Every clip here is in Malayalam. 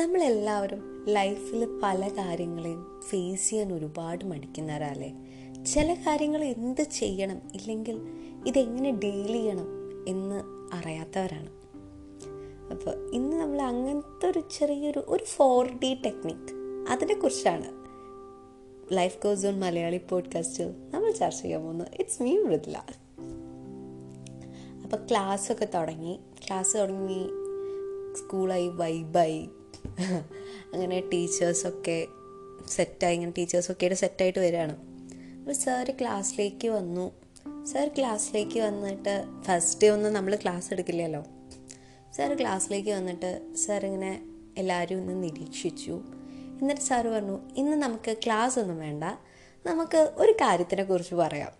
നമ്മളെല്ലാവരും ലൈഫിൽ പല കാര്യങ്ങളെയും ഫേസ് ചെയ്യാൻ ഒരുപാട് മടിക്കുന്നവരല്ലേ? ചില കാര്യങ്ങൾ എന്ത് ചെയ്യണം? ഇല്ലെങ്കിൽ ഇതെങ്ങനെ ഡീൽ ചെയ്യണം? എന്ന് അറിയാത്തവരാണ്. അപ്പോൾ ഇന്ന് നമ്മൾ അങ്ങനത്തെ ഒരു ചെറിയൊരു ഒരു ഫോർ ഡി ടെക്നിക് അതിനെക്കുറിച്ചാണ് ലൈഫ് കോഴ്സ് ഓൺ മലയാളി പോഡ്കാസ്റ്റിൽ നമ്മൾ ചർച്ച ചെയ്യാൻ പോകുന്നത്. ഇറ്റ്സ് മീ മൃദുല അപ്പോൾ ക്ലാസ്സൊക്കെ തുടങ്ങി. ക്ലാസ് തുടങ്ങി സ്കൂളായി വൈബായി അങ്ങനെ ടീച്ചേഴ്സൊക്കെ സെറ്റായി ഇങ്ങനെ ടീച്ചേഴ്സൊക്കെ ആയിട്ട് സെറ്റായിട്ട് വരികയാണ് അപ്പോൾ സാറ് ക്ലാസ്സിലേക്ക് വന്നു. സാർ ക്ലാസ്സിലേക്ക് വന്നിട്ട് ഫസ്റ്റ് ഡേ ഒന്നും നമ്മൾ ക്ലാസ് എടുക്കില്ലല്ലോ. സാർ ക്ലാസ്സിലേക്ക് വന്നിട്ട് സാർ ഇങ്ങനെ എല്ലാവരും ഒന്ന് നിരീക്ഷിച്ചു. എന്നിട്ട് സാറ് പറഞ്ഞു ഇന്ന് നമുക്ക് ക്ലാസ് ഒന്നും വേണ്ട. നമുക്ക് ഒരു കാര്യത്തിനെ കുറിച്ച് പറയാം.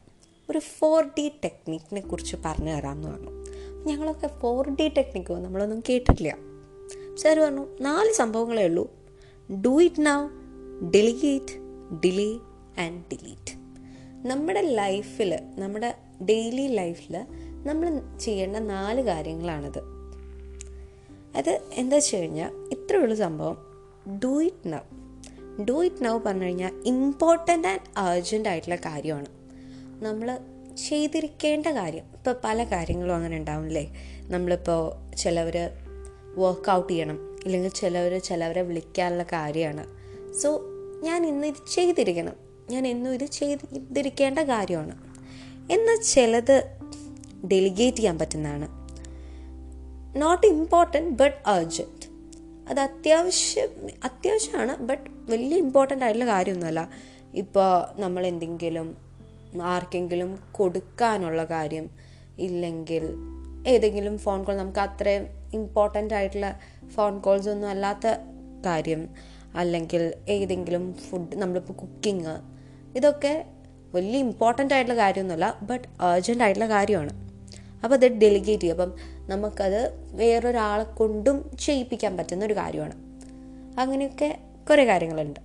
ഒരു ഫോർ ഡി ടെക്നിക്കിനെ കുറിച്ച് പറഞ്ഞു തരാമെന്ന് പറഞ്ഞു. ഞങ്ങളൊക്കെ ഫോർ ഡി ടെക്നിക്കോ നമ്മളൊന്നും കേട്ടിട്ടില്ല. സാർ പറഞ്ഞു നാല് സംഭവങ്ങളേ ഉള്ളൂ. Do it now delegate delay and delete നമ്മുടെ ലൈഫിൽ നമ്മുടെ ഡെയിലി ലൈഫിൽ നമ്മൾ ചെയ്യേണ്ട നാല് കാര്യങ്ങളാണിത്. അത് എന്താ വെച്ച് കഴിഞ്ഞാൽ ഇത്രയുള്ള സംഭവം. Do it now do it now പറഞ്ഞു കഴിഞ്ഞാൽ ഇമ്പോർട്ടന്റ് ആൻഡ് അർജന്റ് ആയിട്ടുള്ള കാര്യമാണ്. നമ്മൾ ചെയ്തിരിക്കേണ്ട കാര്യം. ഇപ്പോൾ പല കാര്യങ്ങളും അങ്ങനെ ഉണ്ടാവും ഉണ്ടാവില്ലേ നമ്മളിപ്പോൾ ചിലവർ വർക്കൗട്ട് ചെയ്യണം. ഇല്ലെങ്കിൽ ചിലവർ ചിലവരെ വിളിക്കാനുള്ള കാര്യമാണ്. സോ ഞാൻ ഇന്ന് ഇത് ചെയ്തിരിക്കണം. ഞാൻ എന്നും ഇത് ചെയ്തിരിക്കേണ്ട കാര്യമാണ്. എന്നാൽ ചിലത് ഡെലിഗേറ്റ് ചെയ്യാൻ പറ്റുന്നതാണ്. നോട്ട് ഇമ്പോർട്ടന്റ് ബട്ട് അർജന്റ് അത് അത്യാവശ്യം അത്യാവശ്യമാണ് ബട്ട് വലിയ ഇമ്പോർട്ടന്റ് ആയിട്ടുള്ള കാര്യമൊന്നുമല്ല. ഇപ്പോൾ നമ്മൾ എന്തെങ്കിലും ആർക്കെങ്കിലും കൊടുക്കാനുള്ള കാര്യം ഇല്ലെങ്കിൽ ഏതെങ്കിലും ഫോൺ കോൾ നമുക്ക് അത്രയും ഇമ്പോർട്ടന്റ് ആയിട്ടുള്ള ഫോൺ കോൾസ് ഒന്നും അല്ലാത്ത കാര്യം. അല്ലെങ്കിൽ ഏതെങ്കിലും ഫുഡ് നമ്മളിപ്പോൾ കുക്കിങ് ഇതൊക്കെ വലിയ ഇമ്പോർട്ടന്റ് ആയിട്ടുള്ള കാര്യമൊന്നുമല്ല ബട്ട് അർജന്റ് ആയിട്ടുള്ള കാര്യമാണ്. അപ്പോൾ അത് ഡെലിഗേറ്റ് ചെയ്യും. അപ്പം നമുക്കത് വേറൊരാളെ കൊണ്ടും ചെയ്യിപ്പിക്കാൻ പറ്റുന്ന ഒരു കാര്യമാണ്. അങ്ങനെയൊക്കെ കുറേ കാര്യങ്ങളുണ്ട്.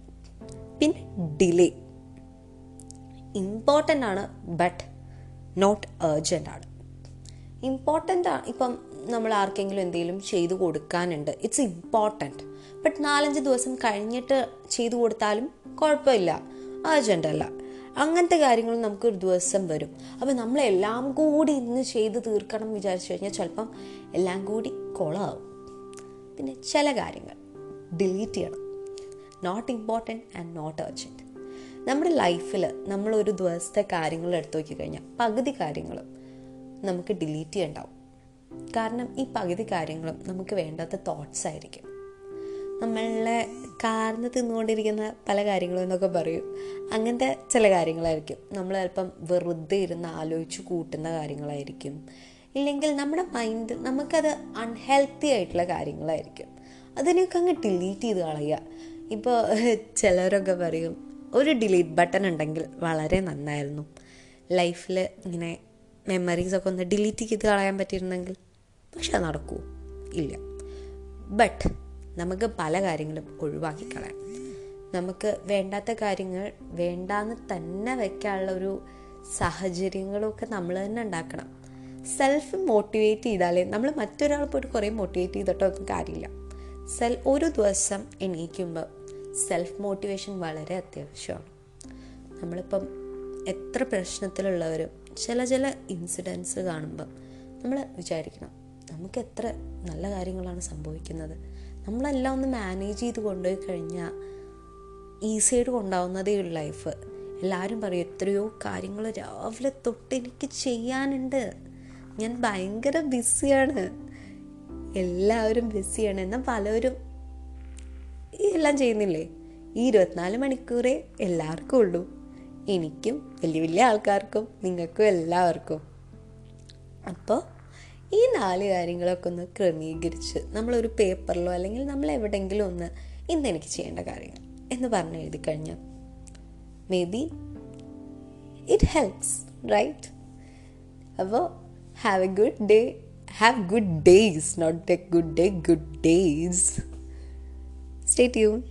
പിന്നെ ഡിലേ ഇമ്പോർട്ടന്റ് ആണ് ബട്ട് നോട്ട് അർജന്റ് ആണ്. ഇമ്പോർട്ടന്റ് ആണ് ഇപ്പം നമ്മൾ ആർക്കെങ്കിലും എന്തെങ്കിലും ചെയ്തു കൊടുക്കാനുണ്ട്. ഇറ്റ്സ് ഇമ്പോർട്ടന്റ് ബട്ട് നാലഞ്ച് ദിവസം കഴിഞ്ഞിട്ട് ചെയ്തു കൊടുത്താലും കുഴപ്പമില്ല. അർജന്റ് അല്ല. അങ്ങനത്തെ കാര്യങ്ങൾ നമുക്ക് ഒരു ദിവസം വരും. അപ്പോൾ നമ്മളെല്ലാം കൂടി ഇന്ന് ചെയ്ത് തീർക്കണം എന്ന് വിചാരിച്ചു കഴിഞ്ഞാൽ ചിലപ്പം എല്ലാം കൂടി കുളമാവും പിന്നെ ചില കാര്യങ്ങൾ ഡിലീറ്റ് ചെയ്യണം. Not important and not urgent നമ്മുടെ ലൈഫിൽ നമ്മളൊരു ദിവസത്തെ കാര്യങ്ങൾ എടുത്തു നോക്കി കഴിഞ്ഞാൽ പകുതി കാര്യങ്ങൾ നമുക്ക് ഡിലീറ്റ് ചെയ്യണ്ടാവും. കാരണം ഈ പകുതി കാര്യങ്ങളും നമുക്ക് വേണ്ടാത്ത തോട്ട്സ് ആയിരിക്കും. നമ്മളെ കാരണം തിന്നുകൊണ്ടിരിക്കുന്ന പല കാര്യങ്ങളും എന്നൊക്കെ പറയും. അങ്ങനത്തെ ചില കാര്യങ്ങളായിരിക്കും. നമ്മൾ ചിലപ്പം വെറുതെ ഇരുന്ന് ആലോചിച്ച് കൂട്ടുന്ന കാര്യങ്ങളായിരിക്കും. ഇല്ലെങ്കിൽ നമ്മുടെ മൈൻഡ് നമുക്കത് അൺഹെൽത്തി ആയിട്ടുള്ള കാര്യങ്ങളായിരിക്കും. അതിനെയൊക്കെ അങ്ങ് ഡിലീറ്റ് ചെയ്ത് കളയുക. ഇപ്പോൾ ചിലരൊക്കെ പറയും ഒരു ഡിലീറ്റ് ബട്ടൺ ഉണ്ടെങ്കിൽ വളരെ നന്നായിരുന്നു. ലൈഫിൽ ഇങ്ങനെ മെമ്മറീസൊക്കെ ഒന്ന് ഡിലീറ്റ് ചെയ്ത് കളയാൻ പറ്റിയിരുന്നെങ്കിൽ പക്ഷെ അത് നടക്കൂ. ഇല്ല. ബട്ട് നമുക്ക് പല കാര്യങ്ങളും ഒഴിവാക്കി കളയാം. നമുക്ക് വേണ്ടാത്ത കാര്യങ്ങൾ വേണ്ടാന്ന് തന്നെ വെക്കാനുള്ള ഒരു സാഹചര്യങ്ങളൊക്കെ നമ്മൾ തന്നെ ഉണ്ടാക്കണം. സെൽഫ് മോട്ടിവേറ്റ് ചെയ്താലേ നമ്മൾ മറ്റൊരാൾ പോയിട്ട് കുറേ മോട്ടിവേറ്റ് ചെയ്തിട്ടോ ഒന്നും കാര്യമില്ല. സെൽ ഒരു ദിവസം എണീക്കുമ്പോൾ സെൽഫ് മോട്ടിവേഷൻ വളരെ അത്യാവശ്യമാണ്. നമ്മളിപ്പം എത്ര പ്രശ്നത്തിലുള്ളവരും ചില ചില ഇൻസിഡൻസ് കാണുമ്പം നമ്മൾ വിചാരിക്കണം നമുക്ക് എത്ര നല്ല കാര്യങ്ങളാണ് സംഭവിക്കുന്നത്. നമ്മളെല്ലാം ഒന്ന് മാനേജ് ചെയ്ത് കൊണ്ടുപോയി കഴിഞ്ഞാൽ ഈസിയായിട്ട് കൊണ്ടാവുന്നതേ ഉള്ളൂ ലൈഫ്. എല്ലാവരും പറയും എത്രയോ കാര്യങ്ങൾ രാവിലെ തൊട്ട് എനിക്ക് ചെയ്യാനുണ്ട്. ഞാൻ ഭയങ്കര ബിസിയാണ്. എല്ലാവരും ബിസിയാണ്. എന്നാൽ പലരും എല്ലാം ചെയ്യുന്നില്ലേ? ഈ ഇരുപത്തിനാല് മണിക്കൂറേ എല്ലാവർക്കും ഉള്ളൂ എനിക്കും വലിയ വലിയ ആൾക്കാർക്കും നിങ്ങൾക്കും എല്ലാവർക്കും. അപ്പോൾ ഈ നാല് കാര്യങ്ങളൊക്കെ ഒന്ന് ക്രമീകരിച്ച് നമ്മളൊരു പേപ്പറിലോ അല്ലെങ്കിൽ നമ്മൾ എവിടെയെങ്കിലും ഒന്ന് ഇന്ന് എനിക്ക് ചെയ്യേണ്ട കാര്യങ്ങൾ എന്ന് പറഞ്ഞ് എഴുതി കഴിഞ്ഞാൽ maybe it helps right അപ്പോൾ have a good day have good days not a good day good days stay tune